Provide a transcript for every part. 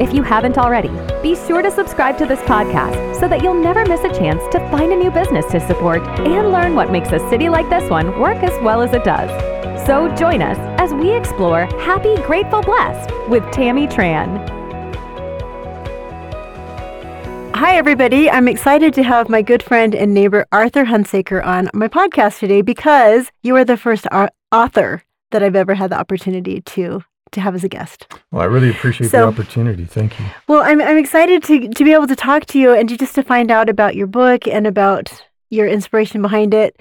If you haven't already, be sure to subscribe to this podcast so that you'll never miss a chance to find a new business to support and learn what makes a city like this one work as well as it does. So join us as we explore Happy, Grateful, Blessed with Tammy Tran. Hi, everybody. I'm excited to have my good friend and neighbor Arthur Hunsaker on my podcast today because you are the first author that I've ever had the opportunity to to have as a guest. Well, I really appreciate so, the opportunity. Thank you. Well, I'm I'm excited to to be able to talk to you and to, just to find out about your book and about your inspiration behind it.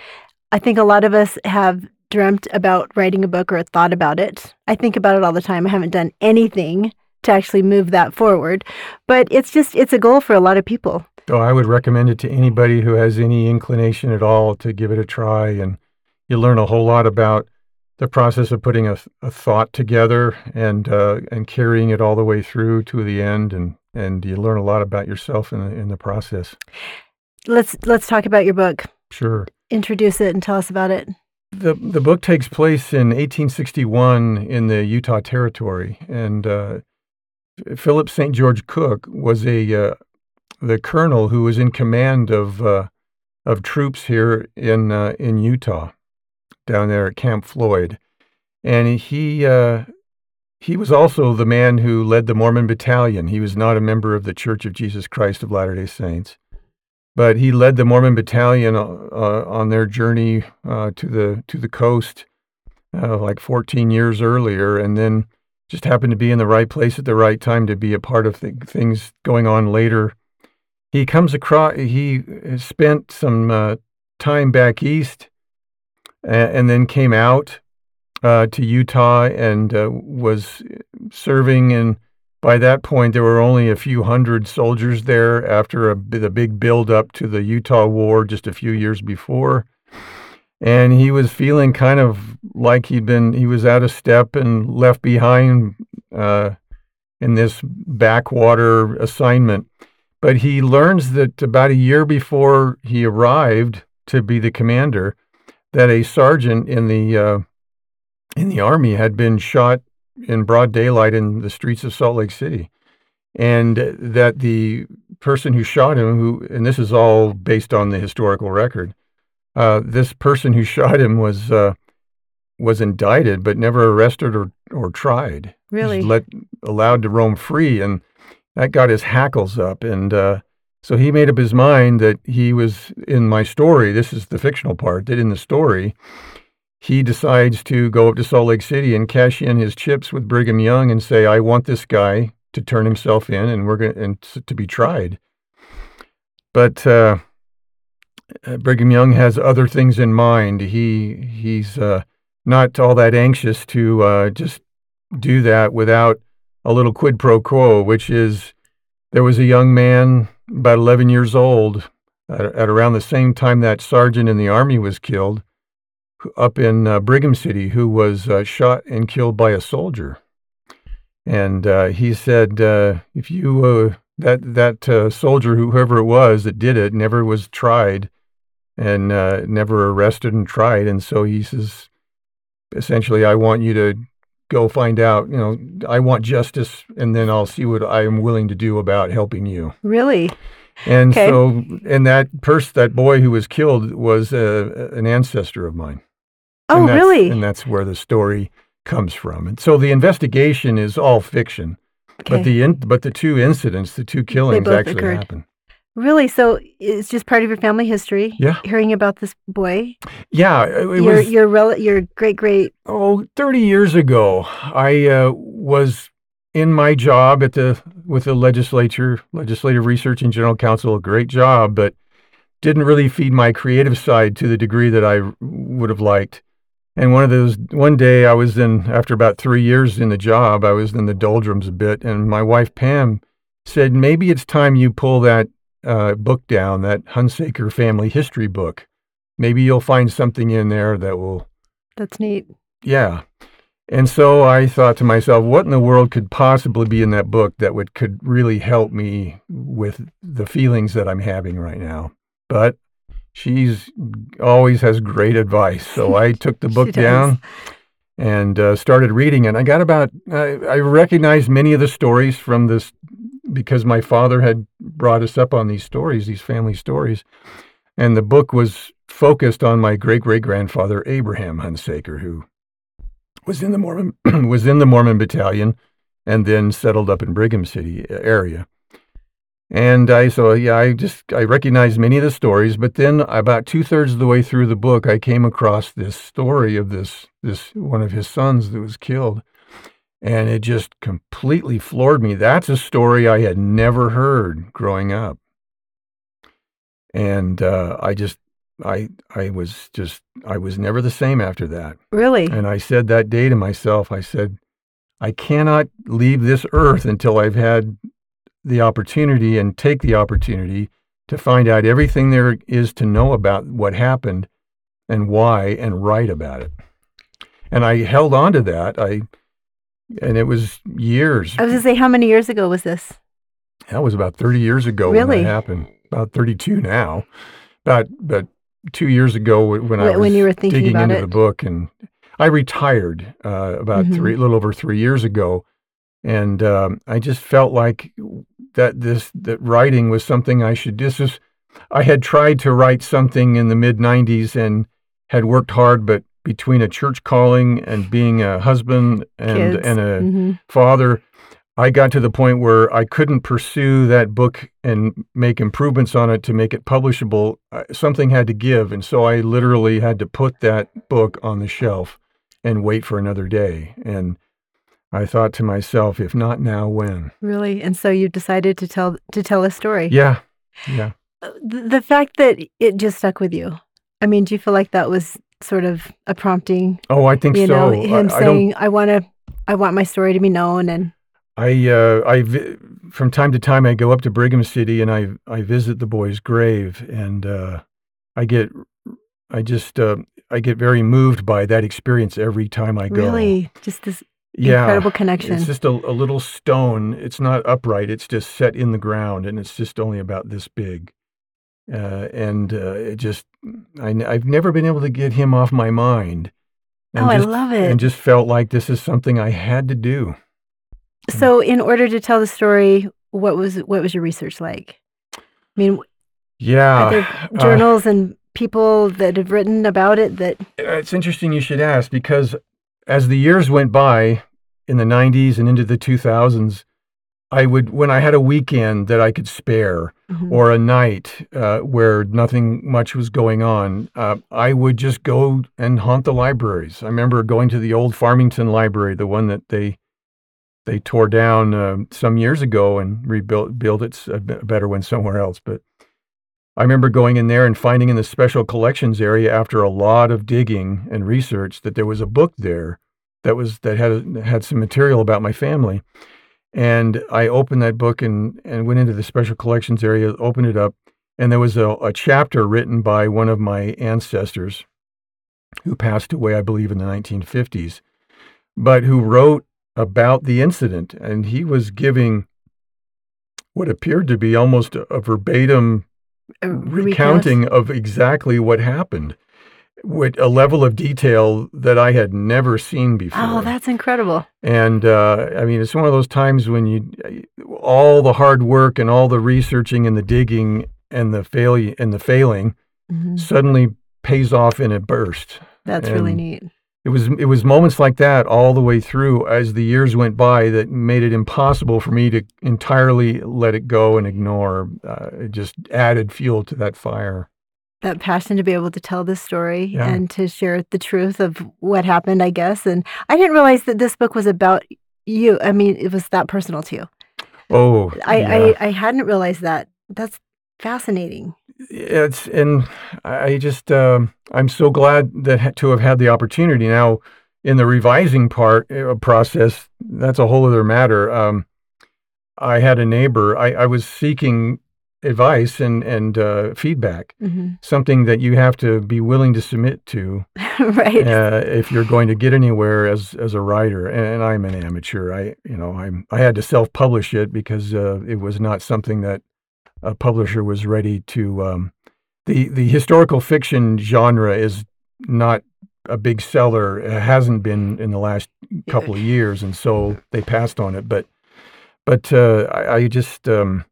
I think a lot of us have dreamt about writing a book or thought about it. I think about it all the time. I haven't done anything to actually move that forward, but it's just it's a goal for a lot of people. Oh, I would recommend it to anybody who has any inclination at all to give it a try and you learn a whole lot about the process of putting a, a thought together and uh, and carrying it all the way through to the end, and and you learn a lot about yourself in the in the process. Let's let's talk about your book. Sure. Introduce it and tell us about it. The the book takes place in 1861 in the Utah Territory, and uh, Philip St. George Cooke was a uh, the colonel who was in command of uh, of troops here in uh, in Utah down there at Camp Floyd, and he uh, he was also the man who led the Mormon Battalion. He was not a member of the Church of Jesus Christ of Latter Day Saints, but he led the Mormon Battalion uh, uh on their journey uh, to the to the coast, uh, like 14 years earlier, and then just happened to be in the right place at the right time to be a part of th- things going on later. He comes across. He spent some uh, time back east and, then came out uh, to Utah and uh, was serving. And by that point, there were only a few hundred soldiers there after a, the big build-up to the Utah War just a few years before. And he was feeling kind of like he'd been, he was out of step and left behind uh, in this backwater assignment. But he learns that about a year before he arrived to be the commander, that a sergeant in the uh, in the army had been shot in broad daylight in the streets of Salt Lake City, and that the person who shot him, who and this is all based on the historical record, uh, this person who shot him was uh, was indicted but never arrested or or tried. Really, let allowed to roam free, and that got his hackles up, and uh, so he made up his mind that he was in my story. This is the fictional part. That in the story, he decides to go up to Salt Lake City and cash in his chips with Brigham Young and say, "I want this guy to turn himself in, and we're going and to be tried." But uh, uh, Brigham Young has other things in mind. He he's uh, not all that anxious to uh, just do that without a little quid pro quo, which is there was a young man about 11 years old, at, at, around the same time that sergeant in the army was killed, up in uh, Brigham City, who was uh, shot and killed by a soldier. And uh, he said, uh, if you uh, that that uh, soldier, whoever it was that did it, never was tried and never arrested and tried, and so he says, essentially, I want you to go find out, you know, I want justice and then I'll see what I am willing to do about helping you. Really? And okay. so, and that person, that boy who was killed was uh, an ancestor of mine. Oh, and really? And that's where the story comes from. And so the investigation is all fiction, okay. but the in, but the two incidents, the two killings actually occurred. happen. Really? So it's just part of your family history? Yeah. Hearing about this boy? Yeah. Your, was, your, rel- your great great. Oh, 30 years ago, I uh, was in my job at the with the legislature, Legislative Research and General Counsel, a great job, but didn't really feed my creative side to the degree that I would have liked. And one of those, one day I was in, after about three years in the job, I was in the doldrums a bit, and my wife Pam said, maybe it's time you pull that uh, book down, that Hunsaker family history book. Maybe you'll find something in there that will, That's neat. yeah. And so I thought to myself, what in the world could possibly be in that book that would could really help me with the feelings that I'm having right now? But she's always has great advice. So I took the book down and uh, started reading it. I got about, I I recognized many of the stories from this because my father had brought us up on these stories, these family stories. And the book was focused on my great great grandfather, Abraham Hunsaker, who was in the Mormon was in the Mormon battalion and then settled up in Brigham City area. And I so yeah, I just I recognized many of the stories, but then about two thirds of the way through the book, I came across this story of this this one of his sons that was killed, and it just completely floored me. That's a story I had never heard growing up, and uh, I just I I was just I was never the same after that. Really? And I said that day to myself, I said, I cannot leave this earth until I've had the opportunity and take the opportunity to find out everything there is to know about what happened and why and write about it. And I held on to that. I and it was years. I was going to say, how many years ago was this? That was about 30 years ago when Really? that happened. About 32 now. About but 2 years ago when I was when you were thinking digging about into it? the book and I retired uh, about Mhm. three, a little over three years ago, and um, I just felt like that this that writing was something I should. This is I had tried to write something in the mid '90s and had worked hard, but between a church calling and being a husband and Kids. and a hmm father, I got to the point where I couldn't pursue that book and make improvements on it to make it publishable. Something had to give. And so I literally had to put that book on the shelf and wait for another day. And I thought to myself, if not now, when? Really? And so you decided to tell to tell a story. Yeah. Yeah. Uh, The, the fact that it just stuck with you. I mean, do you feel like that was sort of a prompting? Oh, I think You so. know, him I, saying, "I want to, I want my story to be known," and I, uh, I, from time to time, I go up to Brigham City and I, I visit the boy's grave, and uh, I get, I just, uh, I get very moved by that experience every time I go. really, just this yeah, incredible connection. It's just a, a little stone. It's not upright. It's just set in the ground, and it's just only about this big. Uh, and uh, it just, I, have never been able to get him off my mind. oh, I love it. And just felt like this is something I had to do. so, in order to tell the story, what was what was your research like? I mean, Yeah. are there uh, journals and people that have written about it that It's interesting you should ask because as the years went by in the 90s and into the 2000s, I would, when I had a weekend that I could spare Mhm. or a night uh, where nothing much was going on, uh, I would just go and haunt the libraries. I remember going to the old Farmington Library, the one that they they tore down uh, some years ago and rebuilt built it a better one somewhere else. But I remember going in there and finding in the special collections area after a lot of digging and research that there was a book there that was that had had some material about my family. And I opened that book and and went into the special collections area, opened it up, and there was a, a chapter written by one of my ancestors who passed away, I believe, in the 1950s, but who wrote about the incident. And he was giving what appeared to be almost a, a verbatim recounting of exactly what happened with a level of detail that I had never seen before. Oh, that's incredible. and uh, I mean, it's one of those times when you all the hard work and all the researching and the digging and the failure and the failing Mhm. suddenly pays off in a burst. That's really neat. It was it was moments like that all the way through as the years went by that made it impossible for me to entirely let it go and ignore. Uh, it just added fuel to that fire. That passion to be able to tell this story Yeah. and to share the truth of what happened, I guess. And I didn't realize that this book was about you. I mean, it was that personal to you. Oh, I, yeah. I, I hadn't realized that. That's fascinating. it's and I just um, I'm so glad that to have had the opportunity. Now, in the revising part uh, process, that's a whole other matter. Um, I had a neighbor. I, I was seeking advice and and uh, feedback, hmm something that you have to be willing to submit to right. uh, if you're going to get anywhere as as a writer. And I'm an amateur. I you know I'm I had to self publish it because uh, it was not something that a publisher was ready to. Um, the the historical fiction genre is not a big seller. It hasn't been in the last couple of years, and so they passed on it. But but uh, I, I just um,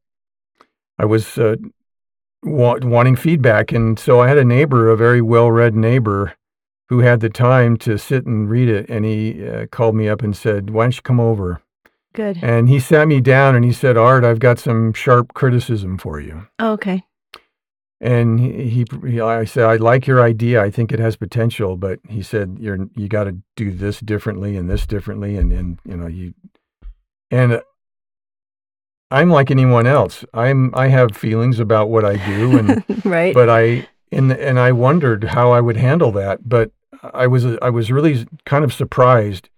I was uh, wa- wanting feedback, and so I had a neighbor, a very well-read neighbor, who had the time to sit and read it, and he uh, called me up and said, "Why don't you come over?" Good. And he sat me down and he said, "Art, I've got some sharp criticism for you." Oh, okay. And he, he, he- I said, I like your idea. I think it has potential, but he said, you're, you got to do this differently and this differently. And, and, you know, you, and uh, I'm like anyone else. I'm, I have feelings about what I do and, right. but I, and, and I wondered how I would handle that. But I was, I was really kind of surprised.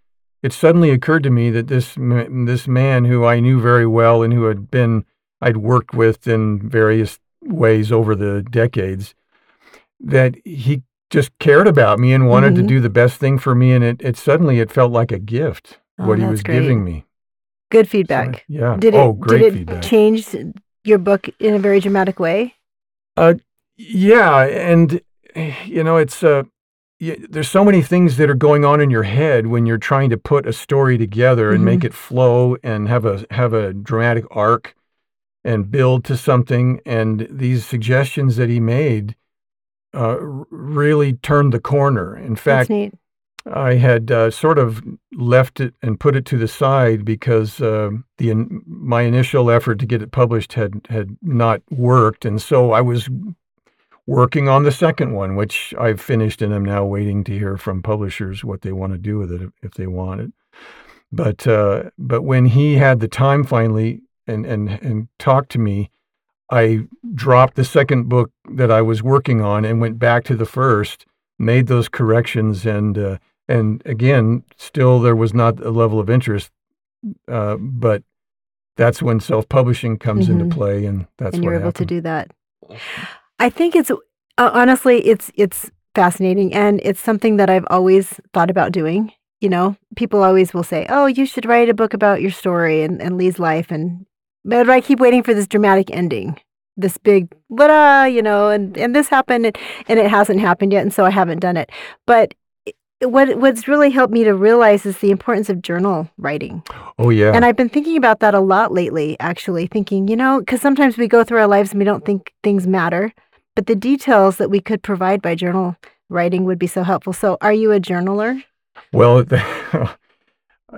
It suddenly occurred to me that this, this man who I knew very well and who had been, I'd worked with in various ways over the decades that he just cared about me and wanted to Mhm. do the best thing for me and it, it suddenly it felt like a gift Oh, what he was great. giving me Good So, feedback. yeah Did it, oh great did it feedback change your book in a very dramatic way? Uh, yeah and you know it's uh y there's so many things that are going on in your head when you're trying to put a story together and make it flow and have a have a dramatic arc and build to something and these suggestions that he made uh, really turned the corner in That's fact neat. I had uh, sort of left it and put it to the side because uh, the in, my initial effort to get it published had had not worked, and so I was working on the second one, which I've finished, and I'm now waiting to hear from publishers what they want to do with it if, they want it. But uh, but when he had the time finally and and and talked to me, I dropped the second book that I was working on and went back to the first, made those corrections, and uh, and again, still there was not a level of interest, uh, but that's when self-publishing comes Mhm. into play, and that's and you're able to do that. I think it's uh, honestly it's it's fascinating and it's something that I've always thought about doing. You know, people always will say, "Oh, you should write a book about your story and, and Lee's life," and but I keep waiting for this dramatic ending, this big "ta you know, and and this happened, and, and it hasn't happened yet, and so I haven't done it. But what what's really helped me to realize is the importance of journal writing. Oh yeah, And I've been thinking about that a lot lately, actually, thinking, you know, because sometimes we go through our lives and we don't think things matter, but the details that we could provide by journal writing would be so helpful. So, are you a journaler? well,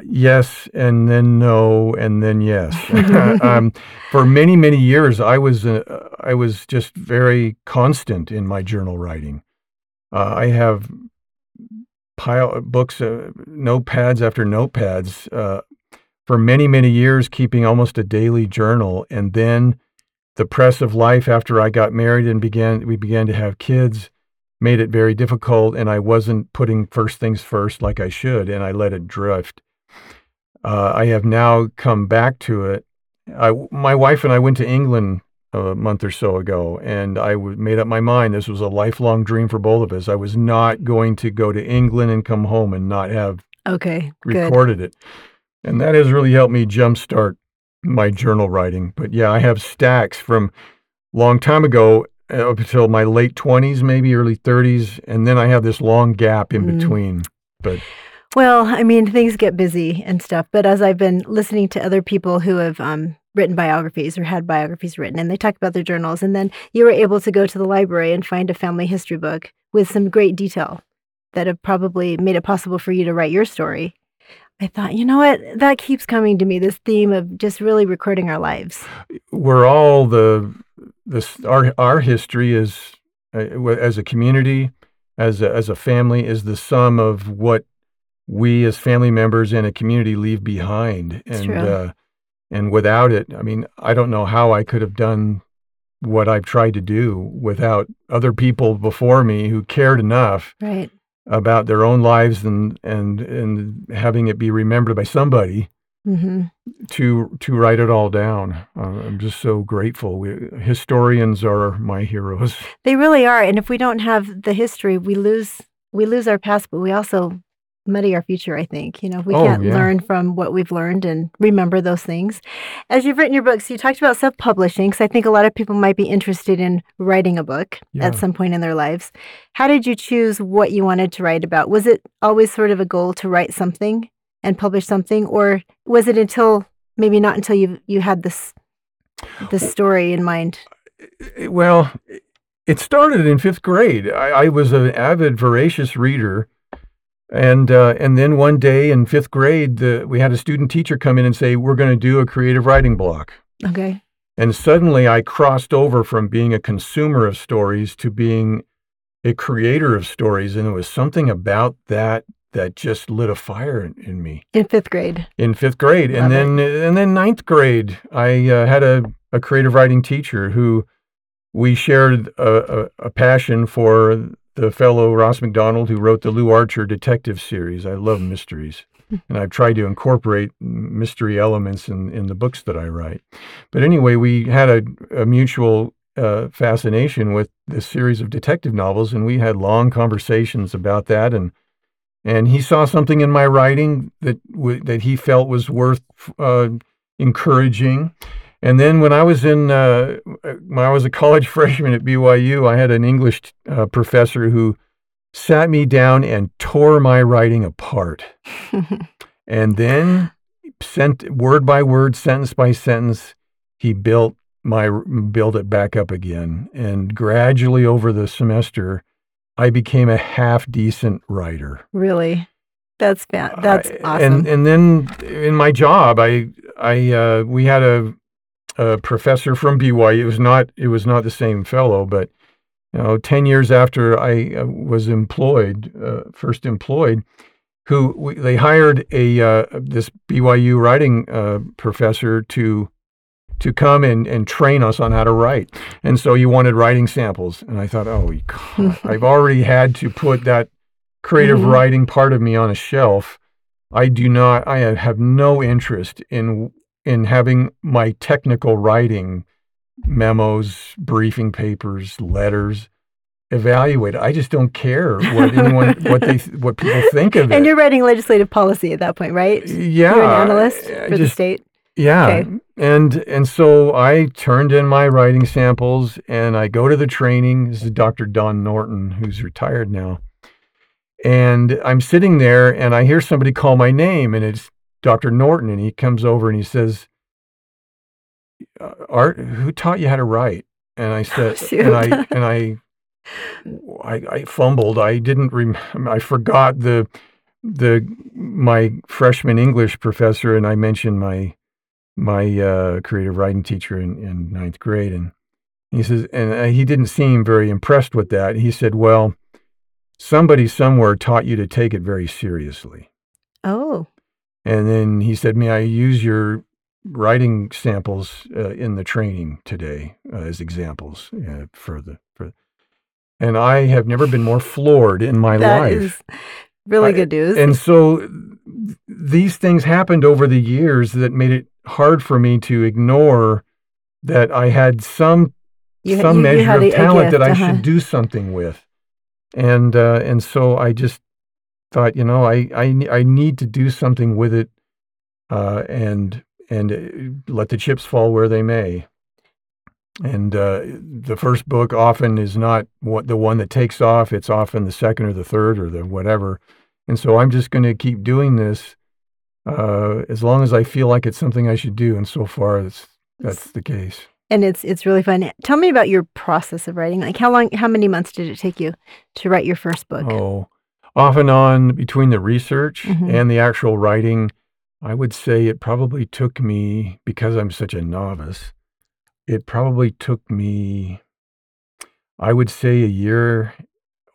yes, and then no, and then yes. um, for many many years, I was uh, I was just very constant in my journal writing. Uh, I have pile books, uh, notepads after notepads, uh, for many many years, keeping almost a daily journal, and then the press of life after I got married and began we began to have kids made it very difficult and I wasn't putting first things first like I should and I let it drift. Uh, I have now come back to it. I, my wife and I went to England a month or so ago and I w- made up my mind this was a lifelong dream for both of us. I was not going to go to England and come home and not have Okay, good. recorded it. And that has really helped me jumpstart my journal writing. But yeah, I have stacks from long time ago uh, up until my late 20s, maybe early 30s, and then I have this long gap in Mm. between. But Well, I mean, things get busy and stuff, but as I've been listening to other people who have um, written biographies or had biographies written, and they talk about their journals, and then you were able to go to the library and find a family history book with some great detail that have probably made it possible for you to write your story. I thought, you know what? That keeps coming to me. This theme of just really recording our lives. we're all the this our our history is uh, as a community, as a, as a family, is the sum of what we as family members and a community leave behind. It's and uh, and without it, I mean, I don't know how I could have done what I've tried to do without other people before me who cared enough Right. about their own lives and and and having it be remembered by somebody hmm to to write it all down. Uh, I'm just so grateful. We, historians are my heroes. They really are. And if we don't have the history, we lose we lose our past, but we also muddy our future, I think. You know, we Oh, can't yeah. learn from what we've learned and remember those things. As you've written your books, you talked about self-publishing, because I think a lot of people might be interested in writing a book Yeah. at some point in their lives. How did you choose what you wanted to write about? Was it always sort of a goal to write something and publish something, or was it until maybe not until you you had this this story in mind? Well, it started in fifth grade. I, I was an avid, voracious reader, and uh, and then one day in fifth grade, the, we had a student teacher come in and say, "We're going to do a creative writing block." Okay. And suddenly, I crossed over from being a consumer of stories to being a creator of stories, and it was something about that that just lit a fire in, in me. In fifth grade. in fifth grade, Love and then and then ninth grade, I uh, had a, a creative writing teacher who we shared a, a, a passion for the fellow Ross Macdonald who wrote the Lew Archer detective series. I love mysteries, and I've tried to incorporate mystery elements in in the books that I write. But anyway, we had a, a mutual. Uh, fascination with this series of detective novels, and we had long conversations about that. And and he saw something in my writing that w- that he felt was worth uh, encouraging. And then when I was in uh, when I was a college freshman at BYU, I had an English uh, professor who sat me down and tore my writing apart, and then sent word by word, sentence by sentence, he built my built it back up again. And gradually over the semester, I became a half decent writer. Really? That's fa- that's awesome. And and then in my job, I I uh, we had a, a professor from BYU. It was not it was not the same fellow, but you know, ten years after I uh, was employed, uh, first employed, who we, they hired a uh, this BYU writing uh, professor to to come and, and train us on how to write. And so he wanted writing samples. And I thought, oh, God, I've already had to put that creative Mhm. writing part of me on a shelf. I do not, I have no interest in in having my technical writing memos, briefing papers, letters evaluated. I just don't care what anyone, what they, what people think of it. And you're writing legislative policy at that point, right? yeah, You're an analyst I for the state. yeah. Okay. And and so I turned in my writing samples and I go to the training. This is Dr. Don Norton, who's retired now. And I'm sitting there and I hear somebody call my name and it's Dr. Norton and he comes over and he says, "Uh, Art, who taught you how to write? And I said, Shoot. and I and I, I I fumbled. I didn't rem- I forgot the the my freshman English professor and I mentioned my my uh, creative writing teacher in, in ninth grade, and he says, and uh, he didn't seem very impressed with that. He said, "Well, somebody somewhere taught you to take it very seriously." Oh, And then he said, "May I use your writing samples uh, in the training today uh, as examples uh, for the for?" And I have never been more floored in my that life. is really I- good news. And so th- these things happened over the years that made it hard for me to ignore that I had some You- some you- you measure had of talent that I uh-huh. should do something with. And uh, and so I just thought, you know, I I I need to do something with it uh, and and uh, let the chips fall where they may. And uh, the first book often is not what the one that takes off. It's often the second or the third or the whatever. And so I'm just going to keep doing this uh, as long as I feel like it's something I should do. And so far, that's that's the case. and it's it's really fun. Tell me about your process of writing. Like how long, how many months did it take you to write your first book? Oh, off and on between the research Mhm. and the actual writing, I would say it probably took me, because I'm such a novice, it probably took me, I would say a year,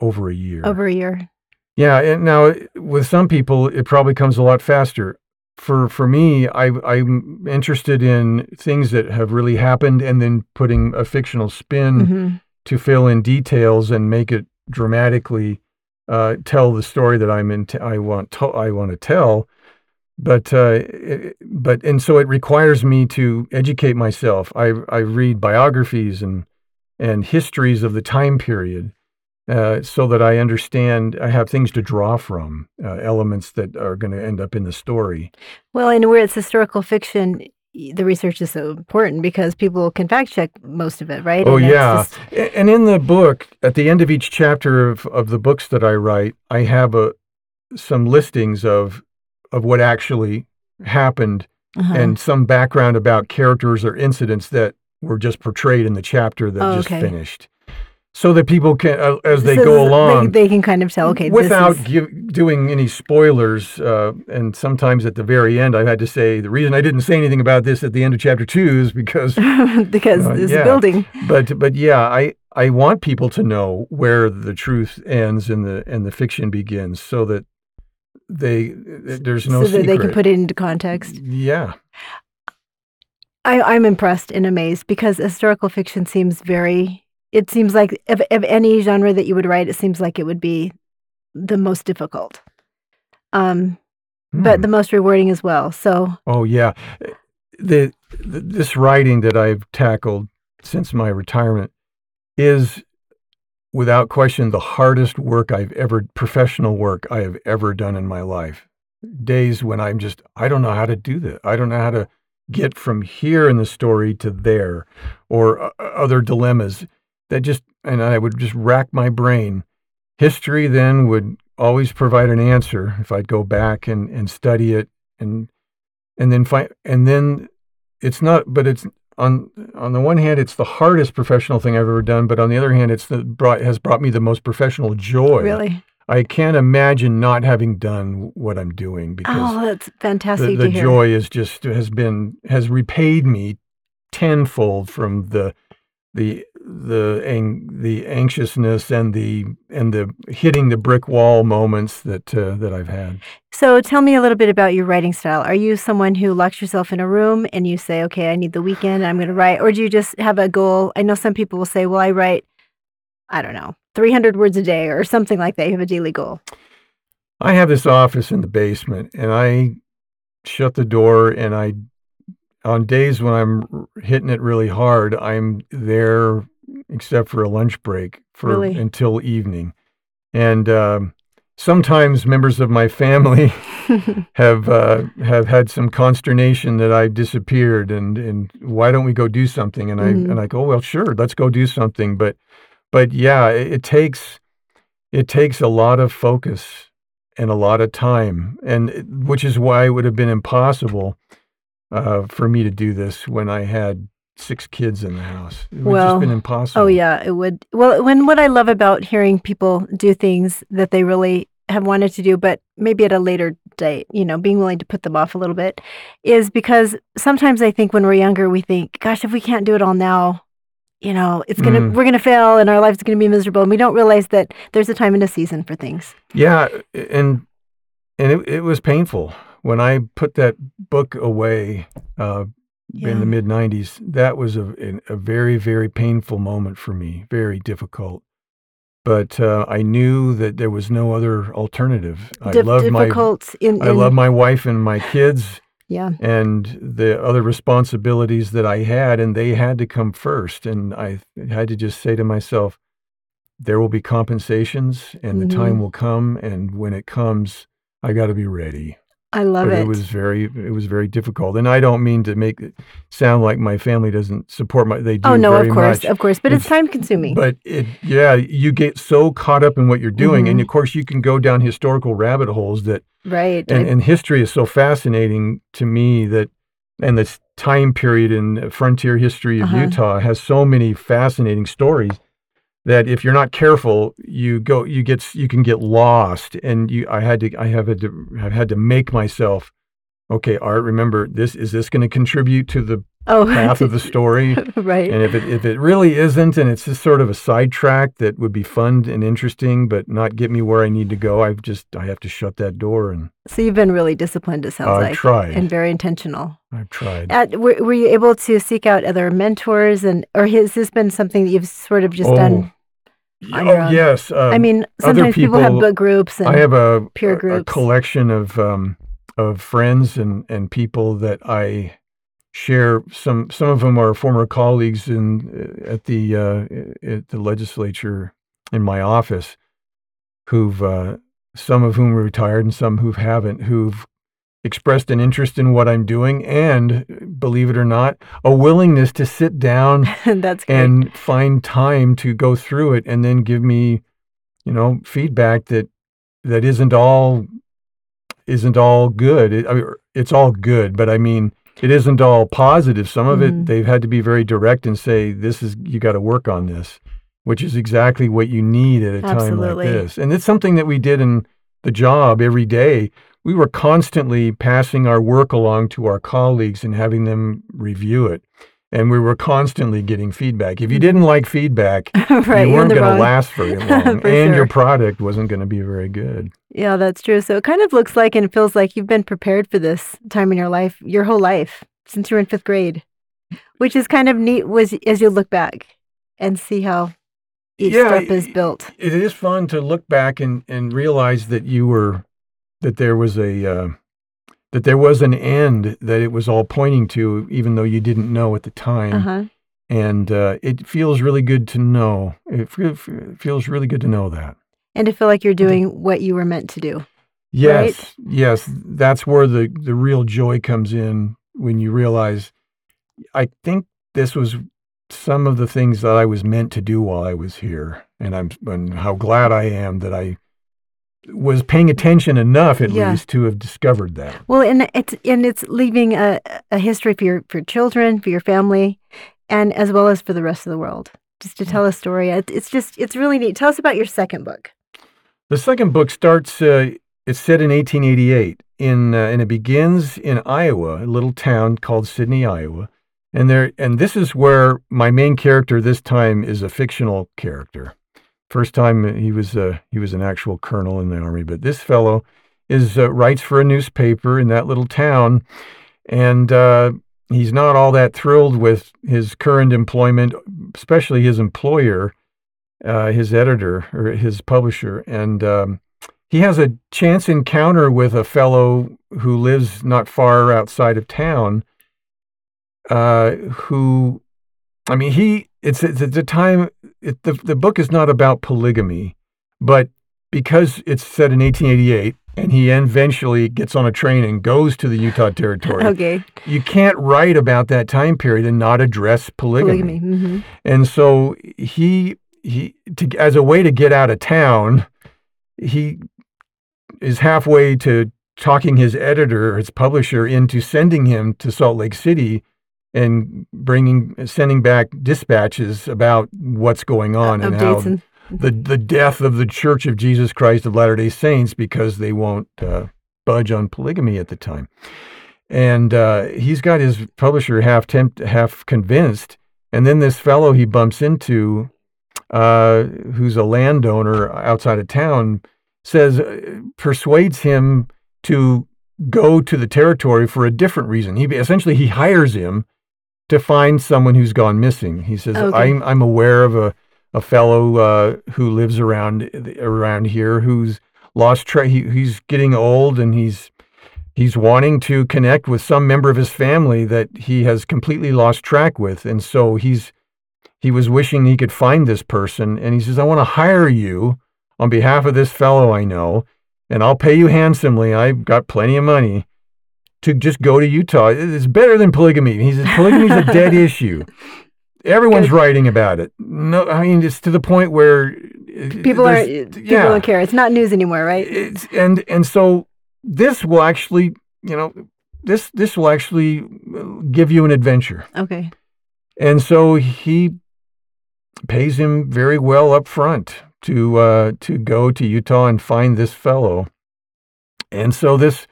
over a year. Over a year. Yeah, and now with some people, it probably comes a lot faster. For for me, I, I'm interested in things that have really happened, and then putting a fictional spin hmm to fill in details and make it dramatically uh, tell the story that I'm in. I want to, I want to tell. but uh, it, but and so it requires me to educate myself. I I read biographies and and histories of the time period. Uh, so that I understand, I have things to draw from, uh, elements that are going to end up in the story. Well, and where it's historical fiction, the research is so important because people can fact check most of it, right? Oh And yeah, just- and in the book, at the end of each chapter of, of the books that I write, I have a some listings of of what actually happened uh-huh. and some background about characters or incidents that were just portrayed in the chapter that Oh, just okay. finished, so that people can, uh, as they So go along, they, can kind of tell. Okay, without this is, give, doing any spoilers, uh, and sometimes at the very end, I've had to say the reason I didn't say anything about this at the end of chapter two is because because Uh, this yeah. building. but but yeah, I I want people to know where the truth ends and the and the fiction begins, so that they there's no so that they can put it into context. Yeah, I, I'm impressed and amazed because historical fiction seems very. It seems like of, of any genre that you would write, it seems like it would be the most difficult, um, but Hmm. the most rewarding as well. So oh yeah, the, the this writing that I've tackled since my retirement is without question the hardest work I've ever professional work I have ever done in my life. Days when I'm just I don't know how to do this. I don't know how to get from here in the story to there or uh, other dilemmas that just and I would just rack my brain. History then would always provide an answer if I'd go back and, and study it and and then find and then it's not but it's on on the one hand it's the hardest professional thing I've ever done, but on the other hand it's the brought has brought me the most professional joy. really, I can't imagine not having done what I'm doing because oh, that's the, fantastic the to hear. joy is just has been has repaid me tenfold from the the the ang- the anxiousness and the and the hitting the brick wall moments that uh, that I've had. So tell me a little bit about your writing style. Are you someone who locks yourself in a room and you say, "Okay, I need the weekend. I'm going to write," or do you just have a goal? I know some people will say, "Well, I write, I don't know, 300 words a day or something like that." You have a daily goal. I have this office in the basement, and I shut the door. And I, on days when I'm hitting it really hard, I'm there, except for a lunch break, for Really? until evening. And um, sometimes members of my family have uh, have had some consternation that I disappeared, and and why don't we go do something? And I Mhm. and I go, well, sure, let's go do something. But but yeah, it, it takes it takes a lot of focus and a lot of time, and which is why it would have been impossible uh, for me to do this when I had six kids in the house. It would Well, just been impossible. Oh yeah, it would. Well, when what I love about hearing people do things that they really have wanted to do, but maybe at a later date, you know, being willing to put them off a little bit, is because sometimes I think when we're younger, we think, "Gosh, if we can't do it all now, you know, it's gonna Mm. we're gonna fail and our life's gonna be miserable," and we don't realize that there's a time and a season for things. Yeah, and and it it was painful when I put that book away uh, in the mid '90s. That was a a very very painful moment for me, very difficult. But uh, I knew that there was no other alternative. I Dif- love my difficult in, I in love my wife and my kids yeah. and the other responsibilities that I had, and they had to come first. And I had to just say to myself, there will be compensations, and the Mm-hmm. time will come. And when it comes, I got to be ready. I love it. it was very, it was very difficult. And I don't mean to make it sound like my family doesn't support my. They do oh no, of course, much. of course, but it's, It's- time consuming. But it, yeah, you get so caught up in what you're doing, and Mhm. of course, you can go down historical rabbit holes that right. and, I- and history is so fascinating to me that and this time period in frontier history of Uh-huh. Utah has so many fascinating stories that if you're not careful you go you get you can get lost and you I had to I have had to I've had to make myself okay art remember this is this going to contribute to the oh, path of the story right. and if it if it really isn't and it's just sort of a sidetrack that would be fun and interesting but not get me where I need to go I've just I have to shut that door and So you've been really disciplined, it sounds I've like, tried. and very intentional. I've tried. At, were, were you able to seek out other mentors, and or has this been something that you've sort of just oh, done? Oh yes. Um, I mean, other sometimes people, have book groups, and I have a, peer a- a collection of um, of friends and and people that I share. Some some of them are former colleagues in at the uh, at the legislature in my office, who've uh, some of whom are retired and some who haven't, who've expressed an interest in what I'm doing and, believe it or not, a willingness to sit down and find time to go through it and then give me, you know, feedback that that isn't all isn't all good. It, I mean, it's all good, but I mean, it isn't all positive. Some of Mhm. it they've had to be very direct and say, "This is you got to work on this," which is exactly what you need at a time like this. And it's something that we did in the job every day. We were constantly passing our work along to our colleagues and having them review it. And we were constantly getting feedback. If you didn't like feedback, right, you weren't going to last very long, For and your product wasn't going to be very good. Yeah, that's true. So it kind of looks like and feels like you've been prepared for this time in your life, your whole life, since you were in fifth grade, which is kind of neat was as you look back and see how each Yeah, step is built. It is fun to look back and, and realize that you were that there was a uh, that there was an end that it was all pointing to, even though you didn't know at the time. Uh-huh. And uh, it feels really good to know. It fe- fe- feels really good to know that. And to feel like you're doing what you were meant to do. Yes, yes, that's where the the real joy comes in when you realize. I think this was some of the things that I was meant to do while I was here, and I'm and how glad I am that I was paying attention enough at Yeah. least to have discovered that. Well, and it's and it's leaving a, a history for your for children, for your family, and as well as for the rest of the world. Just to tell a story. It, it's just it's really neat. Tell us about your second book. The second book starts. Uh, it's set in 1888, in uh, and it begins in Iowa, a little town called Sidney, Iowa. And there, and this is where my main character this time is a fictional character. First time he was uh, he was an actual colonel in the army, but this fellow is uh, writes for a newspaper in that little town, and uh, he's not all that thrilled with his current employment, especially his employer, uh, his editor or his publisher, and um, he has a chance encounter with a fellow who lives not far outside of town. Uh, who, I mean, he it's it's, it's a time. It, the the book is not about polygamy, but because it's set in 1888 and he eventually gets on a train and goes to the Utah Territory, Okay. you can't write about that time period and not address Polygamy. hmm and so he he to, as a way to get out of town, he is halfway to talking his editor, his publisher, into sending him to Salt Lake City and bringing sending back dispatches about what's going on and how and the the death of the Church of Jesus Christ of Latter Day Saints because they won't uh, budge on polygamy at the time, and uh, he's got his publisher half tempt, half convinced, and then this fellow he bumps into, uh, who's a landowner outside of town, says uh, persuades him to go to the territory for a different reason. He essentially he hires him to find someone who's gone missing. He says, Okay. "I'm I'm aware of a a fellow uh, who lives around around here who's lost track. He, he's getting old and he's he's wanting to connect with some member of his family that he has completely lost track with, and so he's he was wishing he could find this person. And he says, I want to hire you on behalf of this fellow I know, and I'll pay you handsomely. I've got plenty of money to just go to Utah. It's better than polygamy. He says polygamy's a dead issue. Everyone's writing about it. No, I mean it's to the point where uh, people are people yeah. don't care. It's not news anymore, right? It's, and and so this will actually, you know, this this will actually give you an adventure. Okay. And so he pays him very well up front to uh, to go to Utah and find this fellow. And so this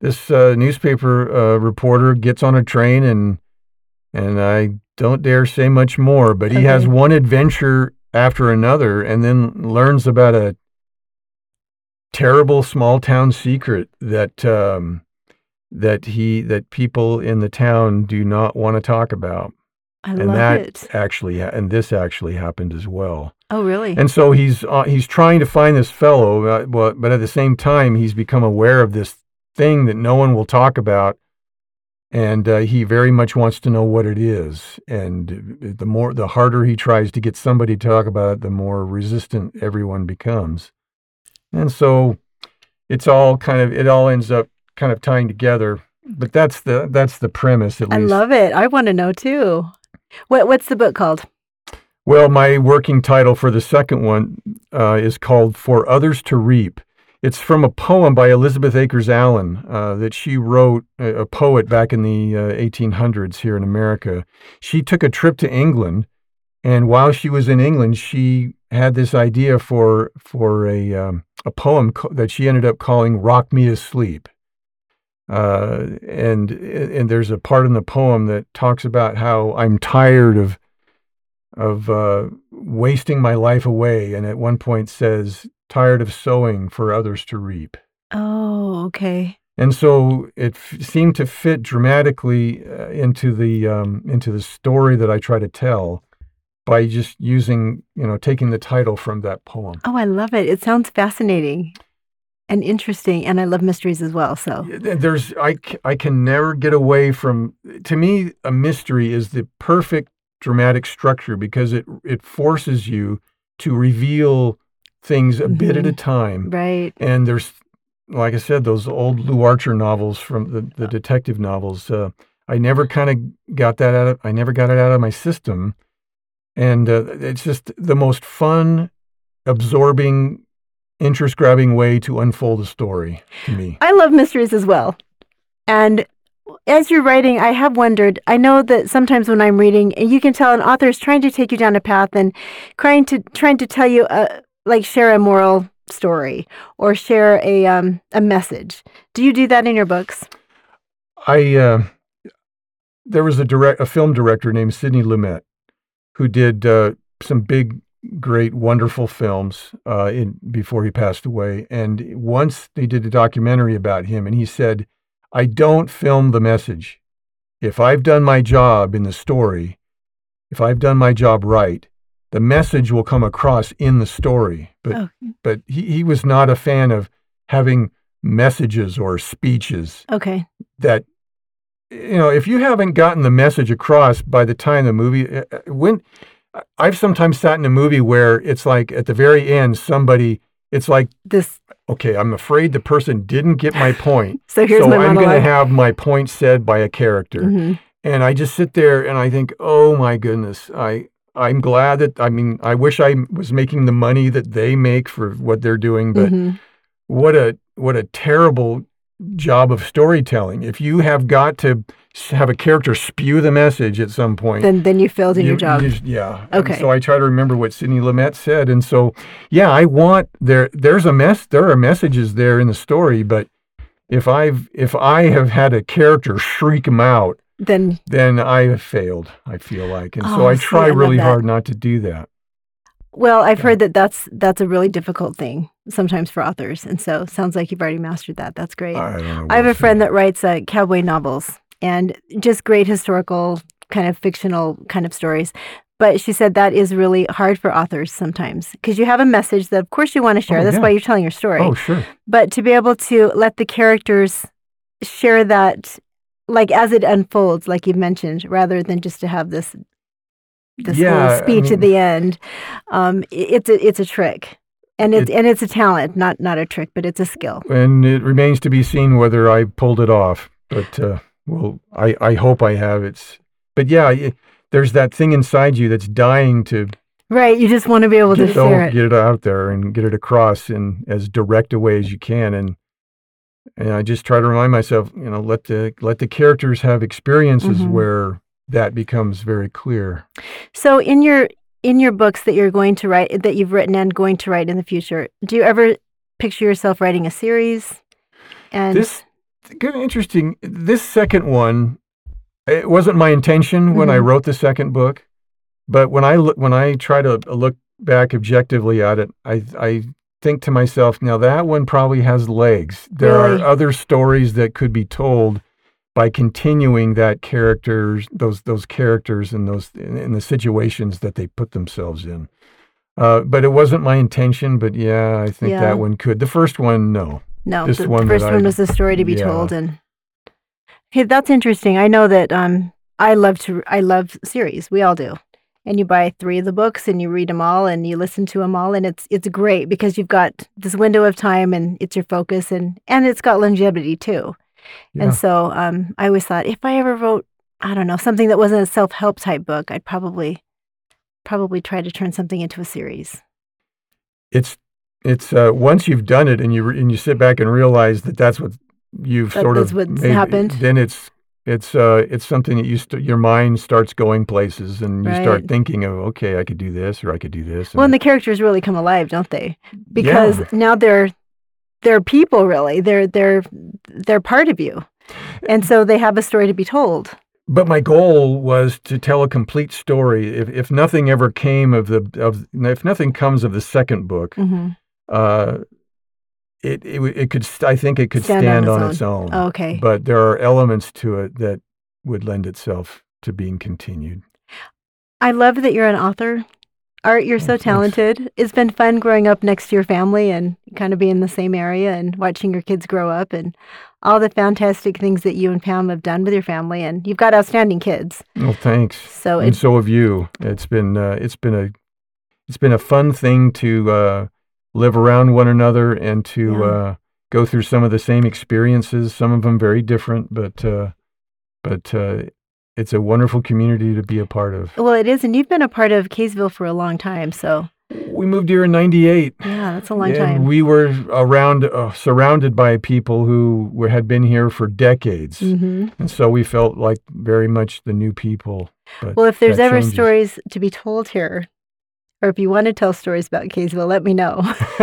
this uh, newspaper uh, reporter gets on a train and and I don't dare say much more, but he has one adventure after another, and then learns about a terrible small town secret that um, that he that people in the town do not want to talk about I and love that it. actually and this actually happened as well Oh, really? and so he's uh, he's trying to find this fellow uh, but, but at the same time he's become aware of this thing that no one will talk about, and uh, he very much wants to know what it is. And the more, the harder he tries to get somebody to talk about it, the more resistant everyone becomes. And so, it's all kind of it all ends up kind of tying together. But that's the that's the premise at least. I love it. I want to know too. What what's the book called? Well, my working title for the second one uh, is called For Others to Reap. It's from a poem by Elizabeth Akers Allen uh, that she wrote, a, a poet back in the uh, 1800s here in America. She took a trip to England, and while she was in England, she had this idea for for a um, a poem co- that she ended up calling "Rock Me to Sleep." Uh, and and there's a part in the poem that talks about how I'm tired of of uh, wasting my life away, and at one point says, "Tired of sowing for others to reap." Oh, okay. And so it f- seemed to fit dramatically uh, into the um, into the story that I try to tell by just using, you know, taking the title from that poem. Oh, I love it. It sounds fascinating and interesting, and I love mysteries as well. So, There's I, I can never get away from to me a mystery is the perfect dramatic structure because it it forces you to reveal things a bit at a time. right. And there's, like I said, those old Lew Archer novels from the, the detective novels. Uh, I never kind of got that out of, I never got it out of my system. And uh, it's just the most fun, absorbing, interest grabbing way to unfold a story to me. I love mysteries as well. And as you're writing, I have wondered. I know that sometimes when I'm reading, you can tell an author is trying to take you down a path and trying to trying to tell you a like share a moral story or share a um a message. Do you do that in your books? I uh, there was a direct a film director named Sidney Lumet who did uh, some big, great, wonderful films uh, in before he passed away. And once they did a documentary about him, and he said, "I don't film the message. If I've done my job in the story, if I've done my job right." The message will come across in the story, but Oh. but he, he was not a fan of having messages or speeches Okay. that you know if you haven't gotten the message across by the time the movie uh, uh, when i've sometimes sat in a movie where it's like at the very end somebody it's like This okay i'm afraid the person didn't get my point so here's so my i'm going to have my point said by a character Mhm. and i just sit there and i think oh my goodness i i'm glad that i mean i wish i was making the money that they make for what they're doing but Mhm. what a what a terrible job of storytelling. If you have got to have a character spew the message at some point, Then then you failed in you- your job. just- yeah. And Okay. so I try to remember what Sidney Lumet said, and so yeah, I want there. There's a mess. There are messages there in the story, but if I've if I have had a character shriek them out, then then I have failed. I feel like, and so Oh, I see, try I really hard not to do that. well, I've Yeah. heard that that's that's a really difficult thing sometimes for authors, and so sounds like you've already mastered that. That's great. I don't know. I have a friend that writes uh, cowboy novels and just great historical kind of fictional kind of stories. But she said that is really hard for authors sometimes because you have a message that, of course, you want to share. Oh, That's yeah. why you're telling your story. Oh sure. But to be able to let the characters share that, like as it unfolds, like you mentioned, rather than just to have this this Yeah, I whole speech mean- at the end, um, it's a it's a trick, and it's It- and it's a talent, not not a trick, but it's a skill. and it remains to be seen whether I pulled it off. But uh, well, I I hope I have. It's but yeah, y- there's that thing inside you that's dying to Right? You just want to be able to share it. get it out there and get it across in as direct a way as you can. And and I just try to remind myself, you know, let the let the characters have experiences Mhm. where that becomes very clear. So in your in your books that you're going to write that you've written and going to write in the future, do you ever picture yourself writing a series? And This good interesting. This second one, it wasn't my intention when I Mhm. wrote the second book, but when I look when I try to look back objectively at it, I I think to myself, now that one probably has legs. There Really? are other stories that could be told by continuing that characters those those characters and those in, the situations that they put themselves in. Uh, but it wasn't my intention. But yeah, I think Yeah. that one could. The first one, no. No, This the one that first I- one was the story to be yeah. told, and hey, that's interesting. I know that um, I love to. I love series. We all do. And you buy three of the books and you read them all and you listen to them all, and it's it's great because you've got this window of time and it's your focus and and it's got longevity too. Yeah. And so um, I always thought if I ever wrote, I don't know, something that wasn't a self help type book, I'd probably probably try to turn something into a series. it's it's uh, once you've done it and you and you sit back and realize that that's what you've That- sort of what's made- happened. Then it's it's uh it's something that you st- your mind starts going places and you start thinking of okay I could do this or I could do this. Well, and and the characters really come alive, don't they? Because Yeah. now they're they're people really. They're they're they're part of you. And so they have a story to be told. But my goal was to tell a complete story. If if nothing ever came of the of if nothing comes of the second book, hmm uh, it it it could st- I think it could Stand stand, on on, its its own. Okay. But there are elements to it that would lend itself to being continued. I love that you're an author. Art, you're Oh, so thanks. talented. It's been fun growing up next to your family and kind of being in the same area and watching your kids grow up and all the fantastic things that you and Pam have done with your family. And you've got outstanding kids. Well, thanks. So and it's so have you. It's been uh, it's been a it's been a fun thing to uh, live around one another and to Yeah. uh, go through some of the same experiences. Some of them very different, but uh, but uh, it's a wonderful community to be a part of. well, it is. And you've been a part of Kaysville for a long time. So We moved here in '98. yeah, that's a long and time. we were around, uh, surrounded by people who were, had been here for decades, hmm and so we felt like very much the new people. But Well, if there's ever changes. stories to be told here, or if you want to tell stories about Kaysville, let me know.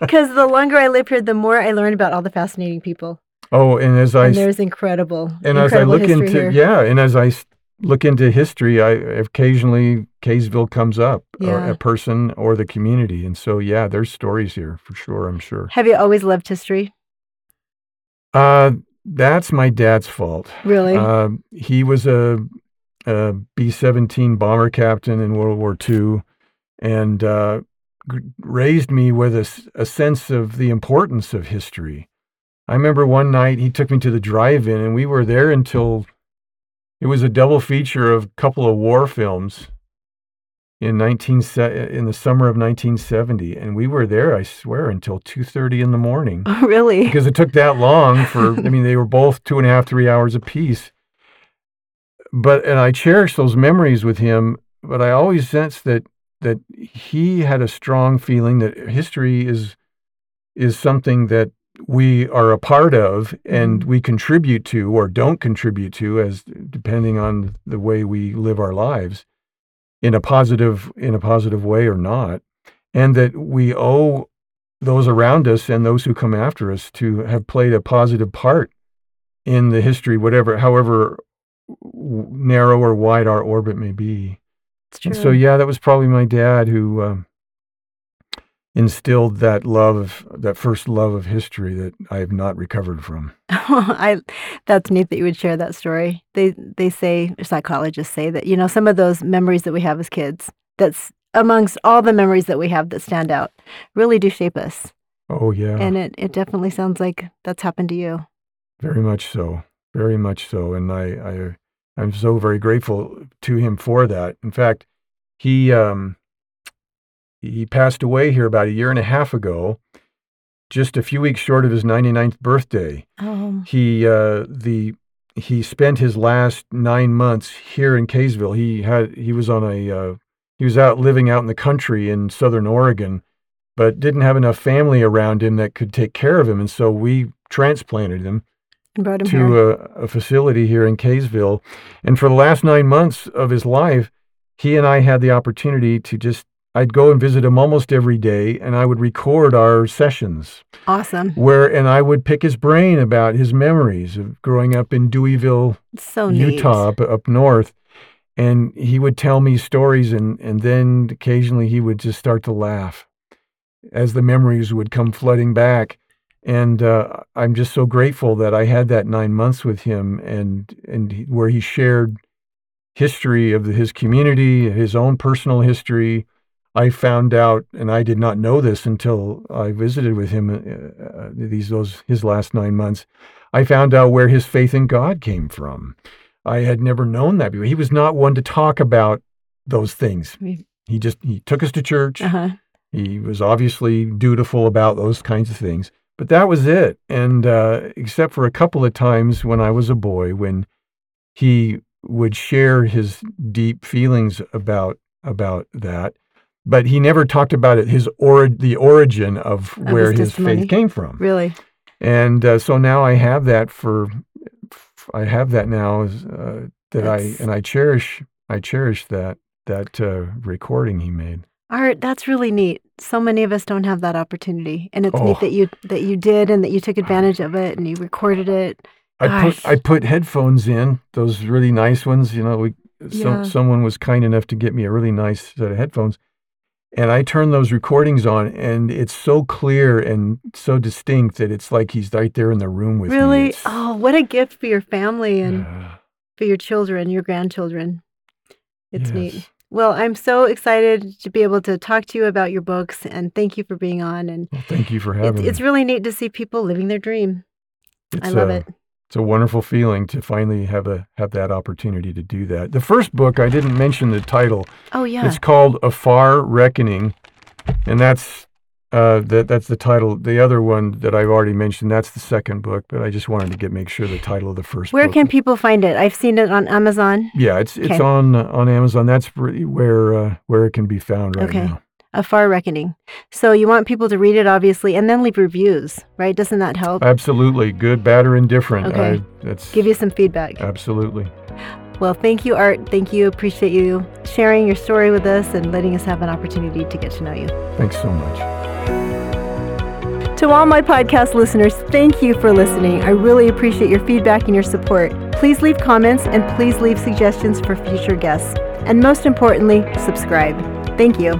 Because the longer I live here, the more I learn about all the fascinating people. oh, and as I and there's incredible, and as I look into here. yeah, and as I look into history, I occasionally Kaysville comes up, or Yeah. a person or the community, and so yeah, there's stories here for sure. I'm sure. Have you always loved history? Uh, that's my dad's fault. Really? Uh, he was a, a B 17 bomber captain in World War II and uh, g- raised me with a sense of the importance of history. I remember one night he took me to the drive in, and we were there until it was a double feature of a couple of war films in 19 se- in the summer of 1970 and we were there I swear until 2:30 in the morning oh, really? because it took that long for i mean they were both two and a half three hours apiece but and i cherish those memories with him but i always sensed that that he had a strong feeling that history is is something that we are a part of and Mhm. we contribute to or don't contribute to as depending on the way we live our lives in a positive in a positive way or not and that we owe those around us and those who come after us to have played a positive part in the history whatever however narrow or wide our orbit may be It's true. and so yeah that was probably my dad who um, instilled that love that first love of history that i have not recovered from I that's neat that you would share that story. They they say psychologists say that you know some of those memories that we have as kids that's amongst all the memories that we have that stand out really do shape us. oh yeah And it it definitely sounds like that's happened to you. Very much so. Very much so. And I, I I'm so very grateful to him for that. In fact, he um he passed away here about a year and a half ago, just a few weeks short of his 99th birthday. Oh, He uh the he spent his last nine months here in Kaysville. He had he was on a uh, he was out living out in the country in southern Oregon, but didn't have enough family around him that could take care of him, and so we transplanted him him to a, a facility here in Kaysville. And for the last nine months of his life, he and I had the opportunity to just, I'd go and visit him almost every day and I would record our sessions awesome. where, and I would pick his brain about his memories of growing up in Deweyville, so. Utah, up, up north. And he would tell me stories and, and then occasionally he would just start to laugh as the memories would come flooding back and uh, I'm just so grateful that I had that nine months with him, and and he- where he shared history of the, his community, his own personal history. I found out, and I did not know this until I visited with him uh, uh, these those his last nine months. I found out where his faith in God came from. I had never known that before. He was not one to talk about those things. He just he took us to church. Uh-huh. He was obviously dutiful about those kinds of things. But that was it. And uh, except for a couple of times when I was a boy, when he would share his deep feelings about about that, but he never talked about it. His or the origin of where his faith came from. Really? And uh, so now I have that for I have that now uh, that That's- I and I cherish I cherish that that uh, recording he made. Art, that's really neat. So many of us don't have that opportunity. And it's Oh. neat that you that you did and that you took advantage of it and you recorded it. I put I put headphones in those really nice ones. You know, we Yeah. some someone was kind enough to get me a really nice set of headphones, and I turned those recordings on, and it's so clear and so distinct that it's like he's right there in the room with me. really? Oh, what a gift for your family and uh, for your children, your grandchildren. It's neat. Well, I'm so excited to be able to talk to you about your books and thank you for being on. And Well, thank you for having it's me. It's really neat to see people living their dream. It's I love a, it. It's a wonderful feeling to finally have a have that opportunity to do that. The first book I didn't mention the title. Oh, yeah. It's called A Far Reckoning, and that's uh, that that's the title. The other one that I've already mentioned, that's the second book. But I just wanted to get make sure the title of the first. Where book can people find it? I've seen it on Amazon. Yeah, it's it's Okay. on uh, on Amazon. That's where uh, where it can be found right Okay. now. A Far Reckoning. So you want people to read it, obviously, and then leave reviews, right? Doesn't that help? Absolutely, good, bad, or indifferent. Okay. I, that's Give you some feedback. absolutely. Well, thank you, Art. Thank you. Appreciate you sharing your story with us and letting us have an opportunity to get to know you. Thanks so much. To all my podcast listeners, thank you for listening. I really appreciate your feedback and your support. Please leave comments and please leave suggestions for future guests. And most importantly, subscribe. Thank you.